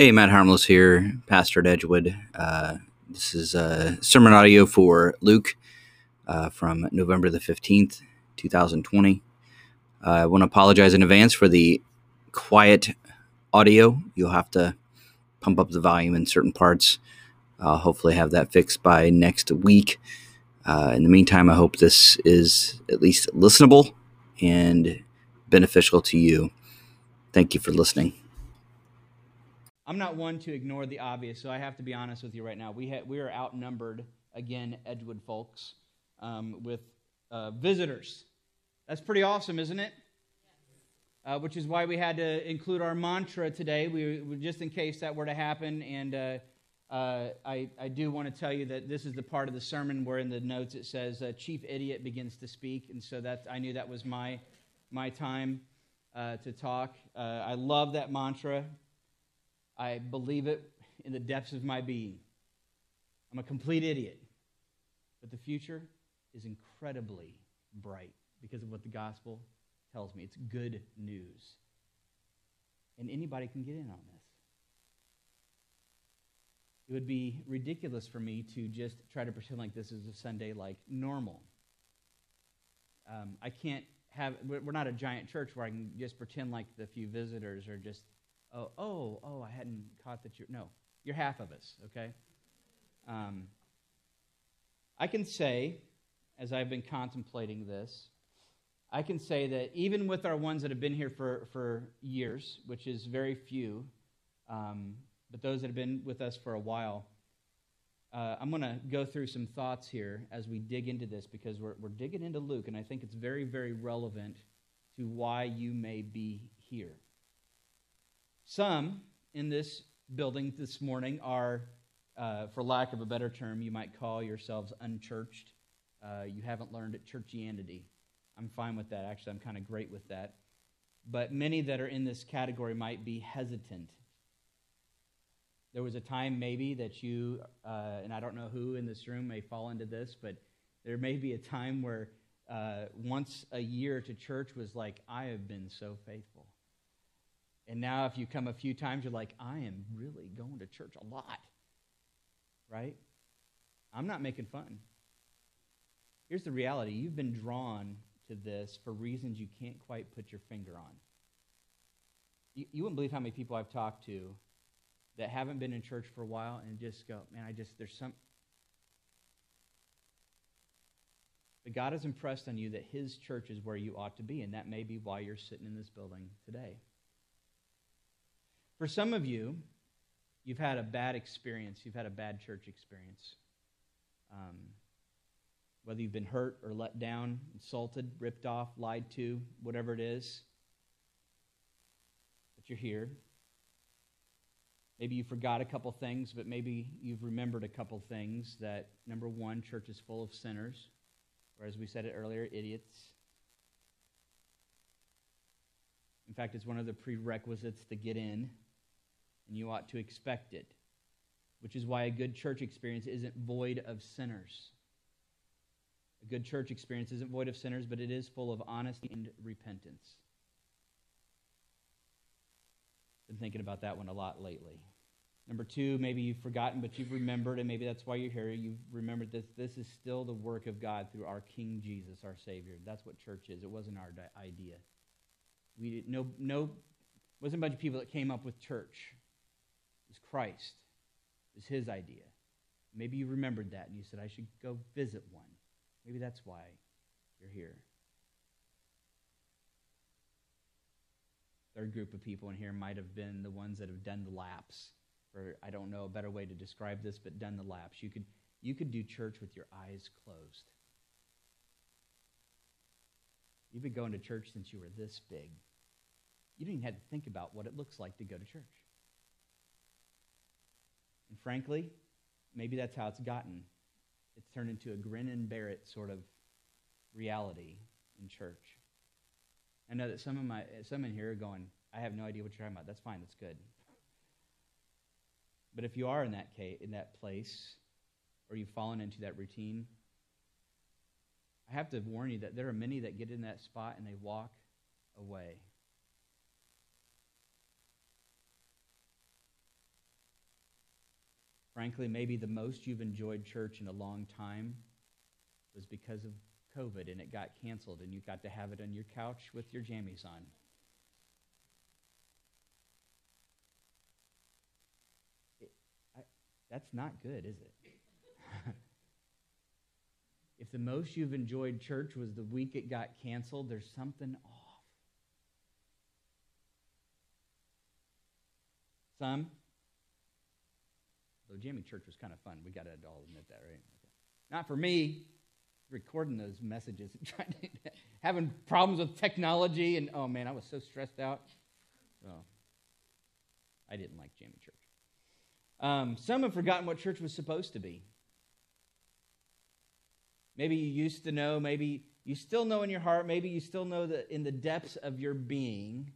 Hey, Matt Harmless here, pastor at Edgewood. Uh, this is a sermon audio for Luke uh, from November the 15th, 2020. Uh, I want to apologize in advance for the quiet audio. You'll have to pump up the volume in certain parts. I'll hopefully have that fixed by next week. Uh, in the meantime, I hope this is at least listenable and beneficial to you. Thank you for listening. I'm not one to ignore the obvious, so I have to be honest with you right now. We, ha- we are outnumbered, again, Edgewood folks, um, with uh, visitors. That's pretty awesome, isn't it? Uh, which is why we had to include our mantra today, we, we just in case that were to happen. And uh, uh I, I do want to tell you that this is the part of the sermon where in the notes it says, uh, Chief Idiot begins to speak. And so that, I knew that was my, my time uh, to talk. I love that mantra. I believe it in the depths of my being. I'm a complete idiot. But the future is incredibly bright because of what the gospel tells me. It's good news. And anybody can get in on this. It would be ridiculous for me to just try to pretend like this is a Sunday like normal. Um, I can't have, we're not a giant church where I can just pretend like the few visitors are just oh, oh, oh, I hadn't caught that you're. No, you're half of us, okay? Um, I can say, as I've been contemplating this, I can say that even with our ones that have been here for, for years, which is very few, um, but those that have been with us for a while, uh, I'm going to go through some thoughts here as we dig into this because we're, we're digging into Luke, and I think it's very, very relevant to why you may be here. Some in this building this morning are, uh, for lack of a better term, you might call yourselves unchurched. Uh, you haven't learned at churchianity. I'm fine with that. Actually, I'm kind of great with that. But many that are in this category might be hesitant. There was a time maybe that you, uh, and I don't know who in this room may fall into this, but there may be a time where uh, once a year to church was like, I have been so faithful. And now, if you come a few times, you're like, I am really going to church a lot. Right? I'm not making fun. Here's the reality you've been drawn to this for reasons you can't quite put your finger on. You, you wouldn't believe how many people I've talked to that haven't been in church for a while and just go, man, I just, there's some. But God has impressed on you that His church is where you ought to be, and that may be why you're sitting in this building today. For some of you, you've had a bad experience. You've had a bad church experience. Um, whether you've been hurt or let down, insulted, ripped off, lied to, whatever it is, but you're here. Maybe you forgot a couple things, but maybe you've remembered a couple things that, number one, church is full of sinners, or as we said it earlier, idiots. In fact, it's one of the prerequisites to get in and you ought to expect it, which is why a good church experience isn't void of sinners. A good church experience isn't void of sinners, but it is full of honesty and repentance. Been thinking about that one a lot lately. Number two, maybe you've forgotten, but you've remembered, and maybe that's why you're here. You've remembered that this is still the work of God through our King Jesus, our Savior. That's what church is. It wasn't our idea. We no no wasn't a bunch of people that came up with church was Christ. It was his idea. Maybe you remembered that and you said, I should go visit one. Maybe that's why you're here. Third group of people in here might have been the ones that have done the laps. Or I don't know a better way to describe this, but done the laps. You could, you could do church with your eyes closed. You've been going to church since you were this big. You didn't even have to think about what it looks like to go to church. And frankly, maybe that's how it's gotten. It's turned into a grin and bear it sort of reality in church. I know that some of my some in here are going, I have no idea what you're talking about. That's fine, that's good. But if you are in that case, in that place, or you've fallen into that routine, I have to warn you that there are many that get in that spot and they walk away. Frankly, maybe the most you've enjoyed church in a long time was because of COVID and it got canceled and you got to have it on your couch with your jammies on. It, I, that's not good, is it? if the most you've enjoyed church was the week it got canceled, there's something off. Some, though jammy church was kind of fun. We got to all admit that, right? Not for me, recording those messages and trying to, having problems with technology, and oh man, I was so stressed out. So I didn't like jammy church. Um, some have forgotten what church was supposed to be. Maybe you used to know, maybe you still know in your heart, maybe you still know that in the depths of your being,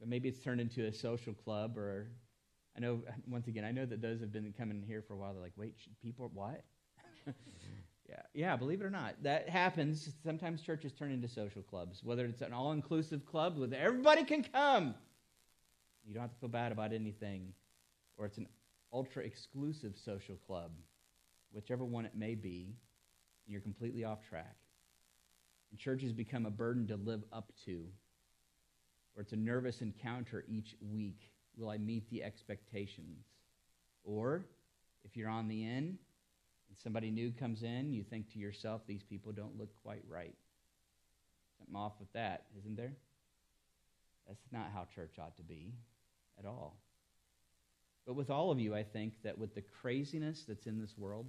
but maybe it's turned into a social club or I know once again, I know that those have been coming here for a while. They're like, wait, people what? yeah, yeah, believe it or not. That happens. Sometimes churches turn into social clubs, whether it's an all inclusive club where everybody can come. You don't have to feel bad about anything. Or it's an ultra exclusive social club whichever one it may be, and you're completely off track. And churches become a burden to live up to, or it's a nervous encounter each week. Will I meet the expectations? Or if you're on the end and somebody new comes in, you think to yourself, these people don't look quite right. Something off with that, isn't there? That's not how church ought to be at all. But with all of you, I think that with the craziness that's in this world,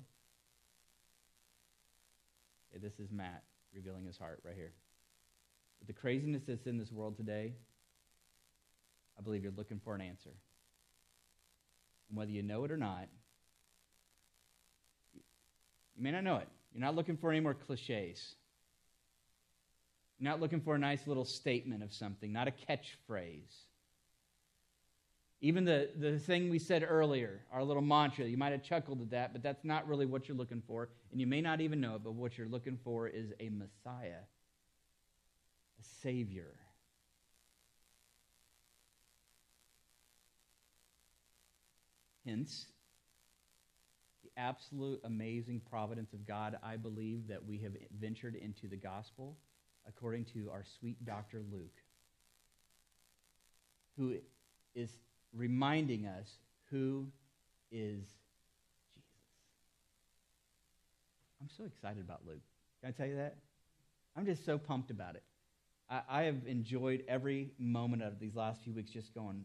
okay, this is Matt revealing his heart right here. With the craziness that's in this world today, I believe you're looking for an answer. And whether you know it or not, you may not know it. You're not looking for any more cliches. You're not looking for a nice little statement of something, not a catchphrase. Even the, the thing we said earlier, our little mantra, you might have chuckled at that, but that's not really what you're looking for. And you may not even know it, but what you're looking for is a Messiah, a Savior. Hence, the absolute amazing providence of God, I believe that we have ventured into the gospel according to our sweet Dr. Luke, who is reminding us who is Jesus. I'm so excited about Luke. Can I tell you that? I'm just so pumped about it. I, I have enjoyed every moment of these last few weeks just going,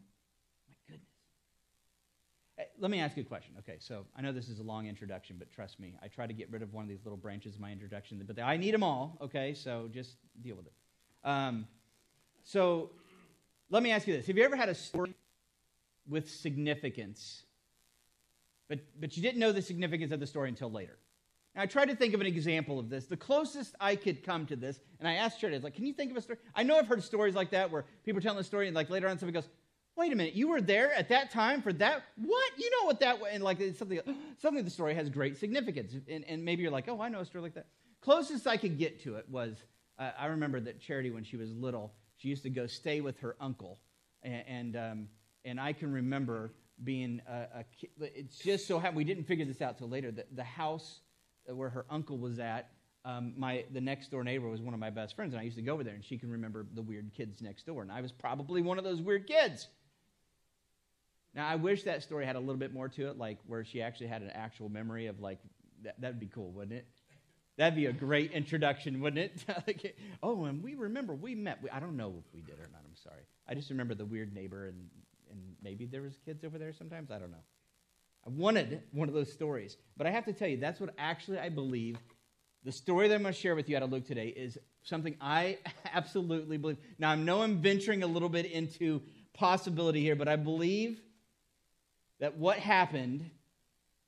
let me ask you a question. Okay, so I know this is a long introduction, but trust me, I try to get rid of one of these little branches of my introduction, but I need them all, okay? So just deal with it. Um, so let me ask you this Have you ever had a story with significance, but, but you didn't know the significance of the story until later. Now, I tried to think of an example of this. The closest I could come to this, and I asked Charity, I was like, can you think of a story? I know I've heard stories like that where people are telling the story, and like later on, somebody goes, wait a minute, you were there at that time for that? What? You know what that was? And like something, something the story has great significance. And, and maybe you're like, oh, I know a story like that. Closest I could get to it was, uh, I remember that Charity, when she was little, she used to go stay with her uncle. And, and um, and I can remember being a, a kid. It's just so happened we didn't figure this out till later. that the house where her uncle was at, um, my the next door neighbor was one of my best friends, and I used to go over there, and she can remember the weird kids next door, and I was probably one of those weird kids. Now I wish that story had a little bit more to it, like where she actually had an actual memory of like that. That'd be cool, wouldn't it? That'd be a great introduction, wouldn't it? oh, and we remember we met. I don't know if we did or not. I'm sorry. I just remember the weird neighbor and and maybe there was kids over there sometimes. I don't know. I wanted one of those stories, but I have to tell you, that's what actually I believe. The story that I'm going to share with you out of Luke today is something I absolutely believe. Now, I know I'm venturing a little bit into possibility here, but I believe that what happened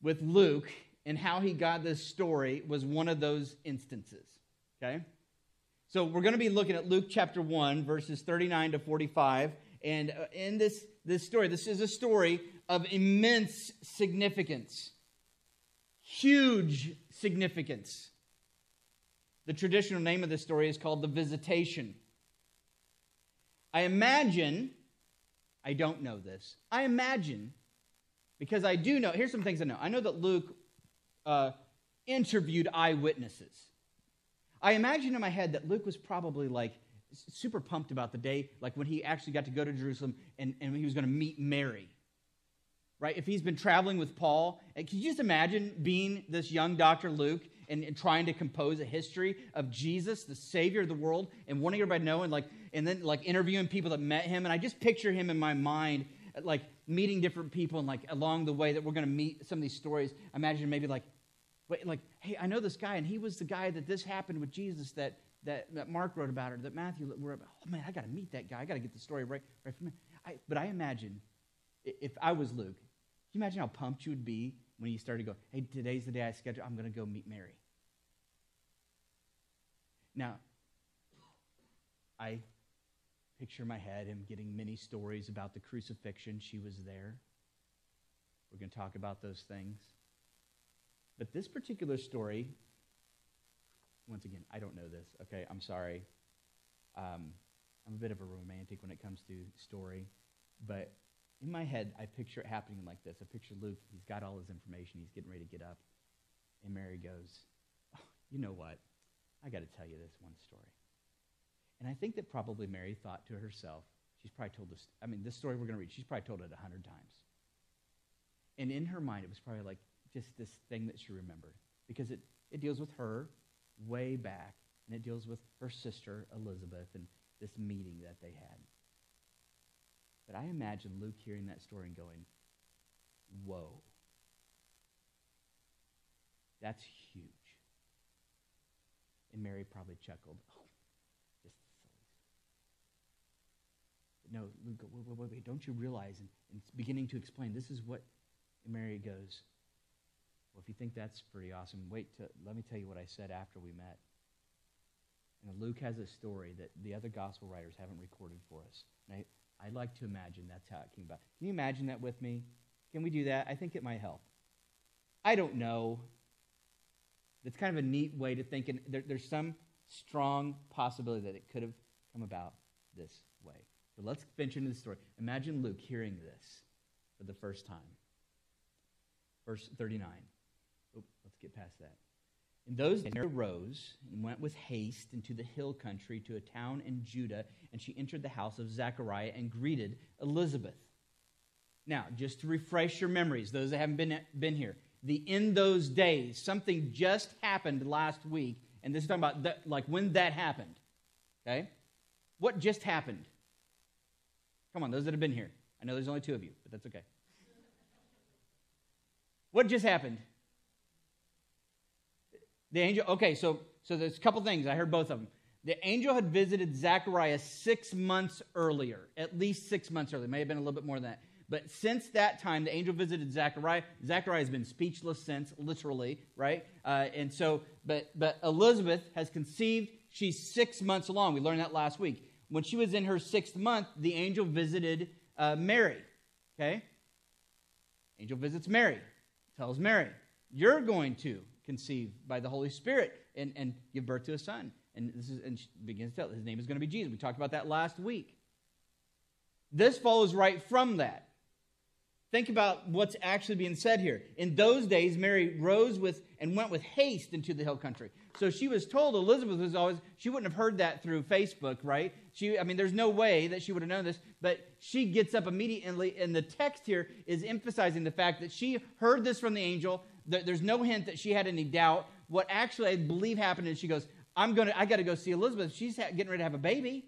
with Luke and how he got this story was one of those instances. Okay? So we're going to be looking at Luke chapter 1, verses 39 to 45. And uh, in this, this story, this is a story of immense significance, huge significance. The traditional name of this story is called The Visitation. I imagine, I don't know this, I imagine Because I do know, here's some things I know. I know that Luke uh, interviewed eyewitnesses. I imagine in my head that Luke was probably like super pumped about the day, like when he actually got to go to Jerusalem and, and he was going to meet Mary. Right? If he's been traveling with Paul, can you just imagine being this young Dr. Luke and, and, trying to compose a history of Jesus, the Savior of the world, and wanting everybody to know, and like, and then like interviewing people that met him, and I just picture him in my mind, like meeting different people, and like along the way that we're going to meet some of these stories. Imagine maybe like, wait, like, hey, I know this guy, and he was the guy that this happened with Jesus that that, that Mark wrote about, or that Matthew wrote about. Oh man, I got to meet that guy. I got to get the story right, right from him. I, but I imagine if I was Luke, can you imagine how pumped you would be when you started to go, hey, today's the day I schedule, I'm going to go meet Mary. Now, I picture in my head him getting many stories about the crucifixion. She was there. We're going to talk about those things. But this particular story, once again, I don't know this. Okay, I'm sorry. Um, I'm a bit of a romantic when it comes to story, but in my head, I picture it happening like this. I picture Luke, he's got all his information, he's getting ready to get up. And Mary goes, oh, You know what? I got to tell you this one story. And I think that probably Mary thought to herself, she's probably told this, I mean, this story we're going to read, she's probably told it a hundred times. And in her mind, it was probably like just this thing that she remembered because it, it deals with her way back and it deals with her sister, Elizabeth, and this meeting that they had. But I imagine Luke hearing that story and going, whoa. That's huge. And Mary probably chuckled, oh, just silly. But no, Luke, wait, wait, wait, wait, don't you realize? And, and it's beginning to explain. This is what Mary goes, well, if you think that's pretty awesome, wait let me tell you what I said after we met. And Luke has a story that the other gospel writers haven't recorded for us. And I, I'd like to imagine that's how it came about. Can you imagine that with me? Can we do that? I think it might help. I don't know. It's kind of a neat way to think, and there, there's some strong possibility that it could have come about this So let's venture into the story. Imagine Luke hearing this for the first time. Verse 39. Oh, let's get past that. In those days, Mary arose and went with haste into the hill country to a town in Judah, and she entered the house of Zechariah and greeted Elizabeth. Now, just to refresh your memories, those that haven't been, been here, the in those days, something just happened last week, and this is talking about the, like when that happened. Okay? What just happened? Come on, those that have been here. I know there's only two of you, but that's okay. What just happened? The angel, okay, so, so there's a couple things. I heard both of them. The angel had visited Zechariah six months earlier, at least six months earlier. May have been a little bit more than that. But since that time, the angel visited Zechariah. Zechariah has been speechless since, literally, right? Uh, and so, but but Elizabeth has conceived. She's six months along. We learned that last week. When she was in her sixth month, the angel visited uh, Mary. Okay, angel visits Mary, tells Mary, "You're going to conceive by the Holy Spirit and, and give birth to a son. And this is and she begins to tell his name is going to be Jesus. We talked about that last week. This follows right from that. Think about what's actually being said here. In those days, Mary rose with and went with haste into the hill country. So she was told Elizabeth was always she wouldn't have heard that through Facebook, right? She I mean there's no way that she would have known this, but she gets up immediately and the text here is emphasizing the fact that she heard this from the angel That there's no hint that she had any doubt. What actually I believe happened is she goes, I'm going to, I got to go see Elizabeth. She's getting ready to have a baby.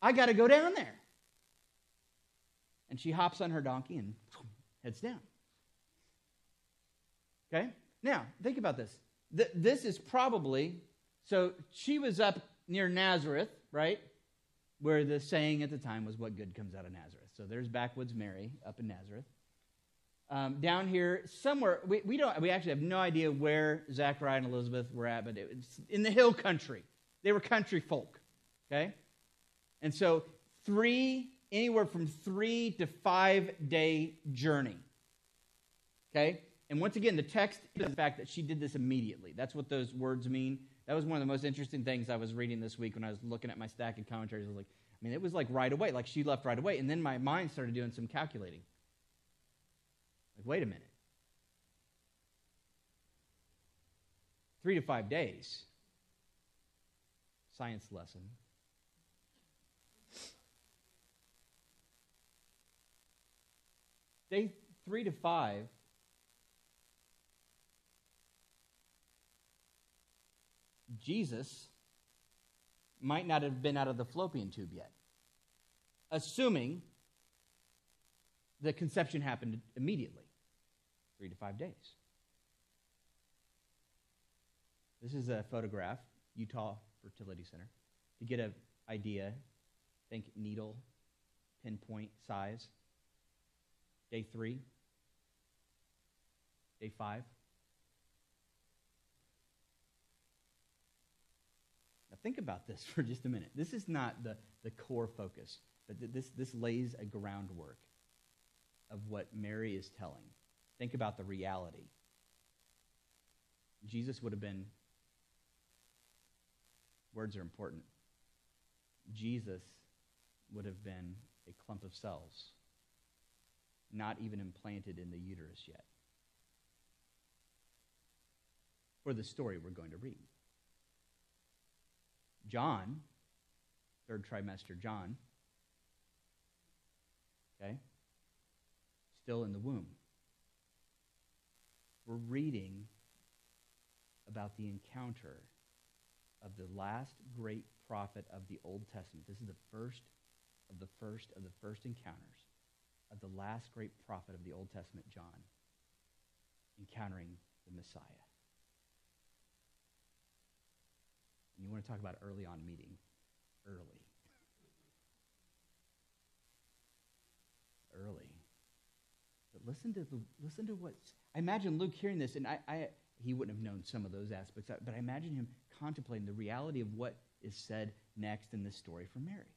I got to go down there. And she hops on her donkey and heads down. Okay? Now, think about this. this is probably, so she was up near Nazareth, right? Where the saying at the time was, What good comes out of Nazareth? So there's backwoods Mary up in Nazareth um, down here somewhere. We, we, don't, we actually have no idea where Zechariah and Elizabeth were at, but it was in the hill country. They were country folk, okay? And so, three, anywhere from three to five day journey, okay? And once again, the text is the fact that she did this immediately. That's what those words mean. That was one of the most interesting things I was reading this week when I was looking at my stack of commentaries. I was like, I mean, it was like right away, like she left right away. And then my mind started doing some calculating. Like, wait a minute. Three to five days. Science lesson. Day three to five. Jesus might not have been out of the fallopian tube yet, assuming the conception happened immediately, three to five days. This is a photograph, Utah Fertility Center. To get an idea, think needle, pinpoint size. Day three, day five. Now think about this for just a minute. This is not the, the core focus, but this, this lays a groundwork of what Mary is telling. Think about the reality. Jesus would have been, words are important. Jesus would have been a clump of cells, not even implanted in the uterus yet. For the story we're going to read. John, third trimester John, okay, still in the womb. We're reading about the encounter of the last great prophet of the Old Testament. This is the first of the first of the first encounters of the last great prophet of the Old Testament, John, encountering the Messiah. And you want to talk about early on meeting? Early. Early. But listen to the listen to what I imagine Luke hearing this, and I, I he wouldn't have known some of those aspects, but I imagine him contemplating the reality of what is said next in this story for Mary.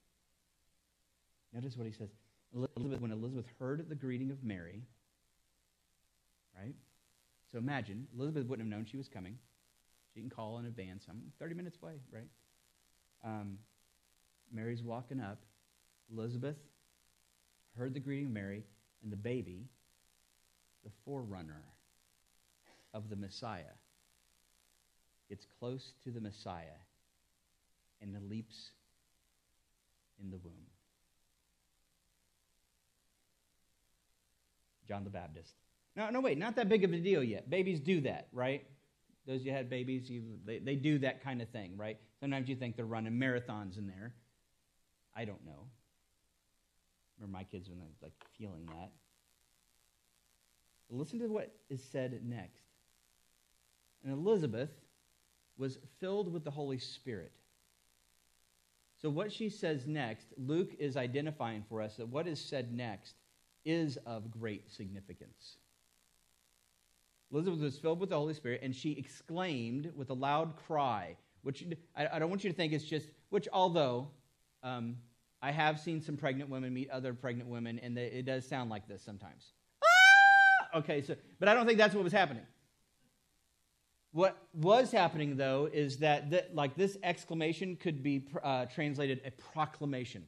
Notice what he says. Elizabeth, when Elizabeth heard the greeting of Mary, right? So imagine, Elizabeth wouldn't have known she was coming. She can call in advance. I'm 30 minutes away, right? Um, Mary's walking up. Elizabeth heard the greeting of Mary, and the baby, the forerunner of the Messiah, gets close to the Messiah and leaps in the womb. John the Baptist. No, no, wait, not that big of a deal yet. Babies do that, right? Those you had babies, you, they, they do that kind of thing, right? Sometimes you think they're running marathons in there. I don't know. Remember my kids when was like feeling that. But listen to what is said next. And Elizabeth was filled with the Holy Spirit. So, what she says next, Luke is identifying for us that what is said next is of great significance. Elizabeth was filled with the Holy Spirit, and she exclaimed with a loud cry, which I, I don't want you to think it's just, which although um, I have seen some pregnant women meet other pregnant women, and they, it does sound like this sometimes. Ah! Okay, so, but I don't think that's what was happening. What was happening, though, is that, like this exclamation could be uh, translated a proclamation.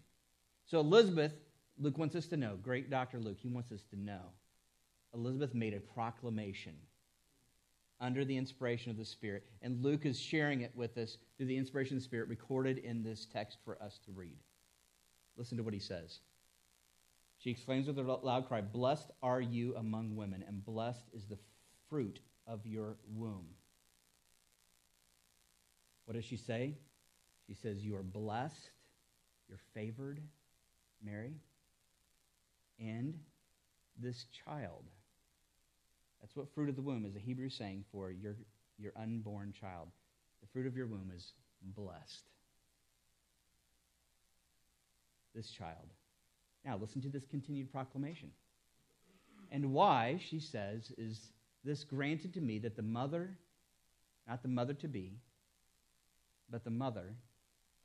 So Elizabeth, Luke wants us to know, great Dr. Luke, he wants us to know. Elizabeth made a proclamation under the inspiration of the Spirit, and Luke is sharing it with us through the inspiration of the Spirit recorded in this text for us to read. Listen to what he says. She exclaims with a loud cry, Blessed are you among women, and blessed is the fruit of your womb. What does she say? She says, You are blessed, you're favored, Mary, and this child. That's what fruit of the womb is a Hebrew saying for your, your unborn child. The fruit of your womb is blessed. This child. Now, listen to this continued proclamation. And why, she says, is this granted to me that the mother, not the mother to be, but the mother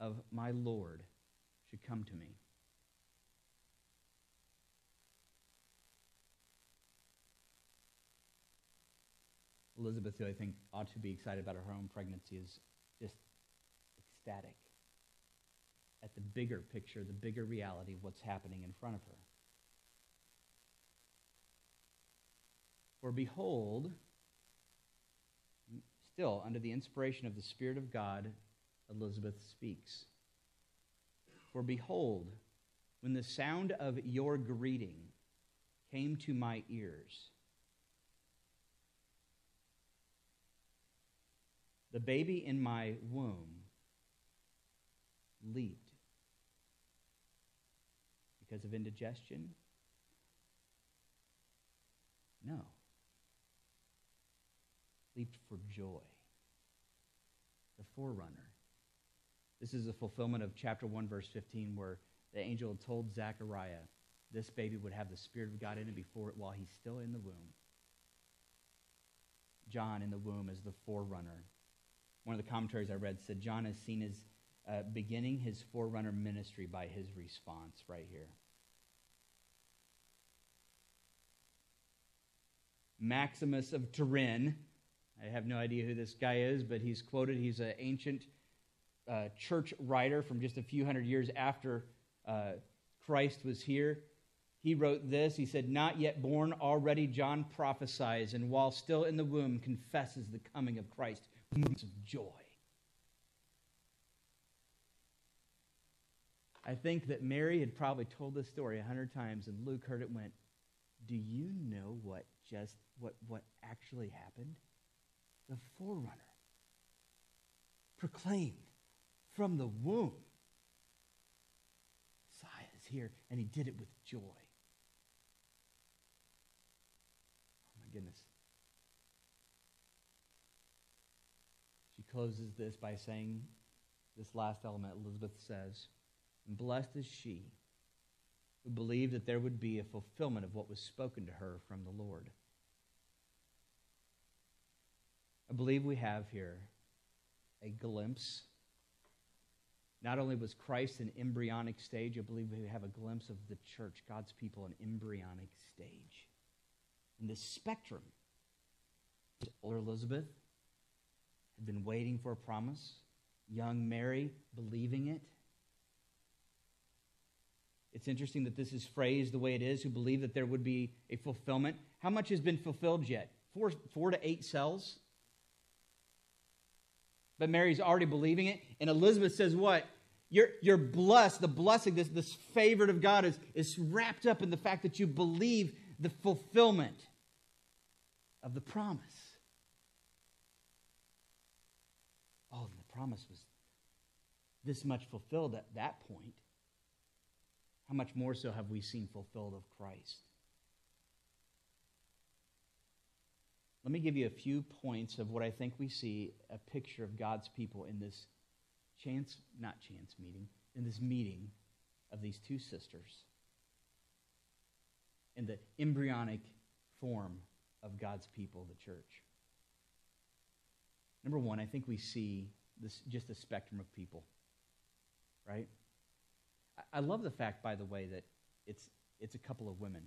of my Lord should come to me. Elizabeth, who I think ought to be excited about her own pregnancy, is just ecstatic at the bigger picture, the bigger reality of what's happening in front of her. For behold, still under the inspiration of the Spirit of God, Elizabeth speaks. For behold, when the sound of your greeting came to my ears, the baby in my womb leaped because of indigestion? No. Leaped for joy. The forerunner. This is a fulfillment of chapter 1, verse 15, where the angel told Zechariah this baby would have the Spirit of God in it before it while he's still in the womb. John in the womb is the forerunner. One of the commentaries I read said John is seen as uh, beginning his forerunner ministry by his response right here. Maximus of Turin. I have no idea who this guy is, but he's quoted. He's an ancient uh, church writer from just a few hundred years after uh, Christ was here. He wrote this. He said, Not yet born, already John prophesies, and while still in the womb, confesses the coming of Christ. Moods of joy. I think that Mary had probably told this story a hundred times, and Luke heard it and went, Do you know what just what what actually happened? The forerunner proclaimed from the womb. Messiah is here, and he did it with joy. Oh my goodness. She closes this by saying this last element, Elizabeth says, blessed is she who believed that there would be a fulfillment of what was spoken to her from the Lord. I believe we have here a glimpse. Not only was Christ an embryonic stage, I believe we have a glimpse of the church, God's people, an embryonic stage. In this spectrum, older Elizabeth had been waiting for a promise, young Mary believing it, it's interesting that this is phrased the way it is, who believe that there would be a fulfillment. How much has been fulfilled yet? Four, four to eight cells? But Mary's already believing it. And Elizabeth says, What? You're, you're blessed. The blessing, this, this favorite of God, is, is wrapped up in the fact that you believe the fulfillment of the promise. Oh, the promise was this much fulfilled at that point. How much more so have we seen fulfilled of Christ? Let me give you a few points of what I think we see a picture of God's people in this chance, not chance meeting, in this meeting of these two sisters in the embryonic form of God's people, the church. Number one, I think we see this just a spectrum of people, right? I love the fact, by the way, that it's, it's a couple of women.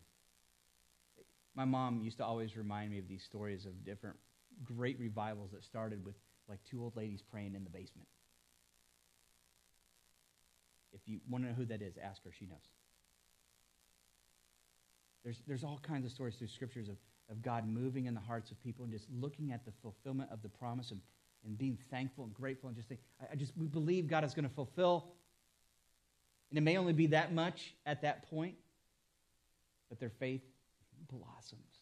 My mom used to always remind me of these stories of different great revivals that started with like two old ladies praying in the basement. If you want to know who that is, ask her. She knows. There's, there's all kinds of stories through scriptures of, of God moving in the hearts of people and just looking at the fulfillment of the promise and, and being thankful and grateful and just saying, I, just, we believe God is going to fulfill and it may only be that much at that point, but their faith blossoms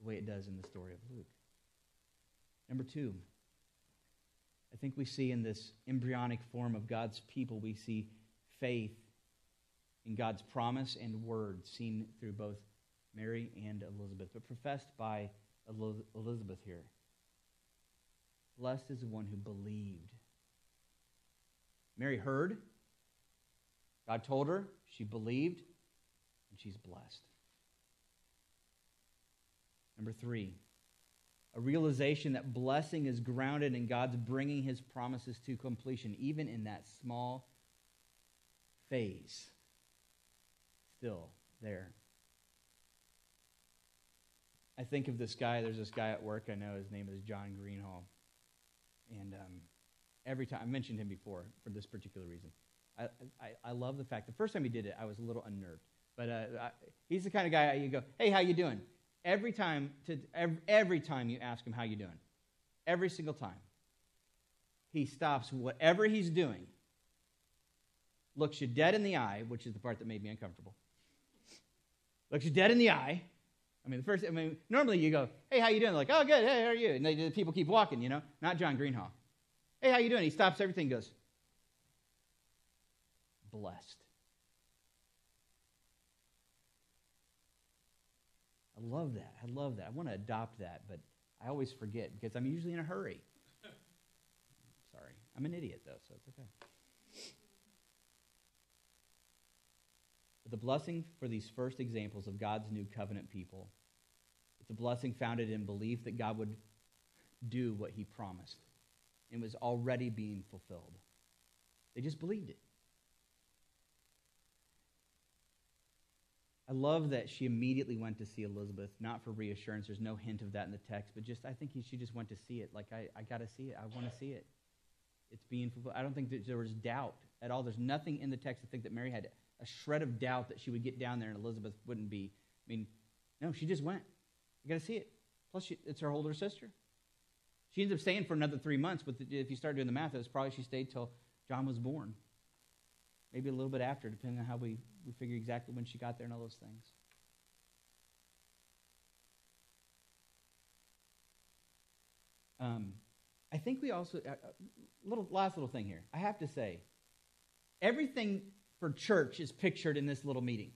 the way it does in the story of Luke. Number two, I think we see in this embryonic form of God's people, we see faith in God's promise and word seen through both Mary and Elizabeth, but professed by Elizabeth here. Blessed is the one who believed. Mary heard, God told her, she believed, and she's blessed. Number three, a realization that blessing is grounded in God's bringing his promises to completion, even in that small phase. Still there. I think of this guy. There's this guy at work I know. His name is John Greenhall. And um, every time, I mentioned him before for this particular reason. I, I, I love the fact the first time he did it, I was a little unnerved. But uh, I, he's the kind of guy you go, hey, how you doing? every time to every, every time you ask him how you doing. Every single time. He stops whatever he's doing, looks you dead in the eye, which is the part that made me uncomfortable. Looks you dead in the eye. I mean, the first, I mean, normally you go, hey, how you doing? They're like, oh, good, hey, how are you? And they, the people keep walking, you know? Not John Greenhaw. Hey, how you doing? He stops everything goes, blessed. I love that. I love that. I want to adopt that, but I always forget because I'm usually in a hurry. Sorry. I'm an idiot, though, so it's okay. But the blessing for these first examples of God's new covenant people, it's a blessing founded in belief that God would do what he promised and was already being fulfilled. They just believed it. I love that she immediately went to see Elizabeth, not for reassurance. There's no hint of that in the text, but just I think she just went to see it. Like, I, I got to see it. I want to see it. It's being fulfilled. I don't think that there was doubt at all. There's nothing in the text to think that Mary had a shred of doubt that she would get down there and Elizabeth wouldn't be. I mean, no, she just went. You got to see it. Plus, she, it's her older sister. She ends up staying for another three months, but if you start doing the math, it was probably she stayed till John was born. Maybe a little bit after, depending on how we, we figure exactly when she got there and all those things. Um, I think we also, uh, little last little thing here. I have to say, everything for church is pictured in this little meeting.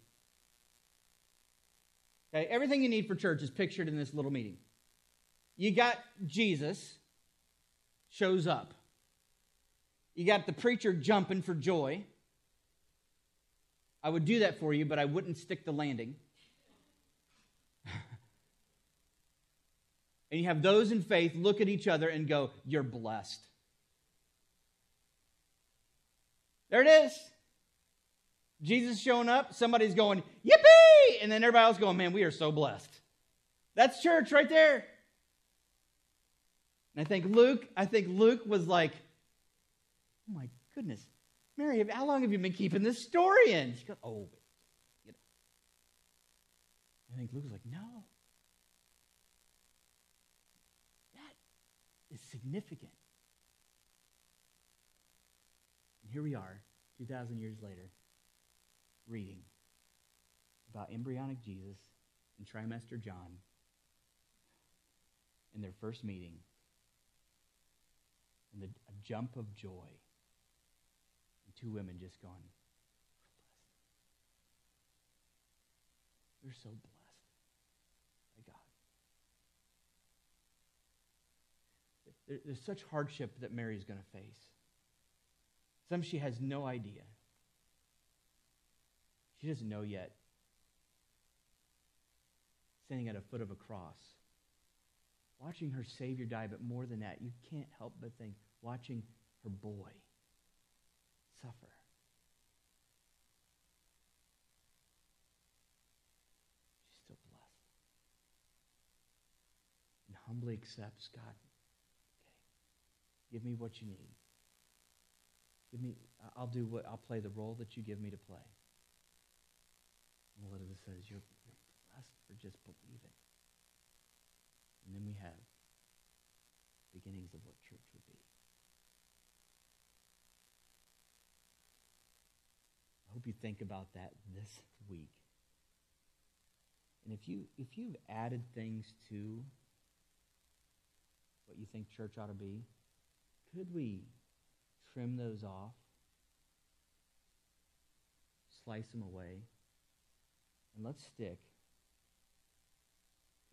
Okay, everything you need for church is pictured in this little meeting. You got Jesus shows up. You got the preacher jumping for joy. I would do that for you, but I wouldn't stick the landing. and you have those in faith look at each other and go, You're blessed. There it is. Jesus showing up, somebody's going, Yippee! And then everybody else going, Man, we are so blessed. That's church right there. And I think Luke, I think Luke was like, Oh my goodness, Mary, how long have you been keeping this story in? She goes, Oh, you know. I think Luke was like, No. That is significant. And here we are, 2,000 years later, reading about embryonic Jesus and trimester John in their first meeting and the, a jump of joy and two women just going. We're so blessed by God. There, there's such hardship that Mary's going to face. Some she has no idea. She doesn't know yet. Standing at a foot of a cross, watching her Savior die, but more than that, you can't help but think, watching her boy suffer. She's still blessed. And humbly accepts God. Okay. Give me what you need. Give me I'll do what I'll play the role that you give me to play. Elizabeth says, You're, you're blessed for just believing. And then we have beginnings of what church would be. I hope you think about that this week. And if you if you've added things to what you think church ought to be, could we trim those off? Slice them away? And let's stick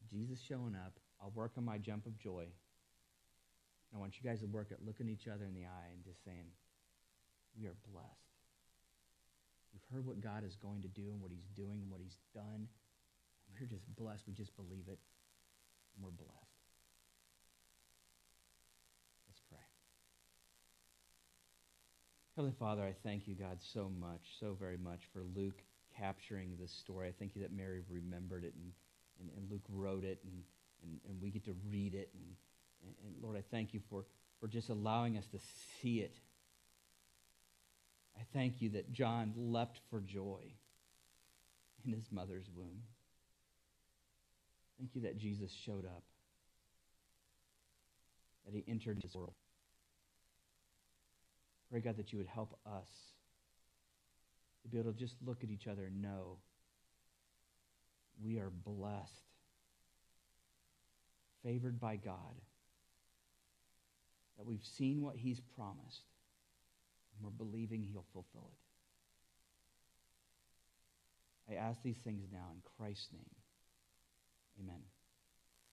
Jesus showing up. I'll work on my jump of joy. I want you guys to work at looking each other in the eye and just saying, we are blessed. We've heard what God is going to do and what he's doing and what he's done. We're just blessed. We just believe it. And we're blessed. Let's pray. Heavenly Father, I thank you, God, so much, so very much for Luke capturing this story. I thank you that Mary remembered it and, and, and Luke wrote it and, and, and we get to read it. And, and, and Lord, I thank you for, for just allowing us to see it I thank you that John leapt for joy in his mother's womb. Thank you that Jesus showed up, that he entered this world. Pray, God, that you would help us be able to just look at each other and know we are blessed, favored by God, that we've seen what he's promised, and we're believing he'll fulfill it. I ask these things now in Christ's name. Amen.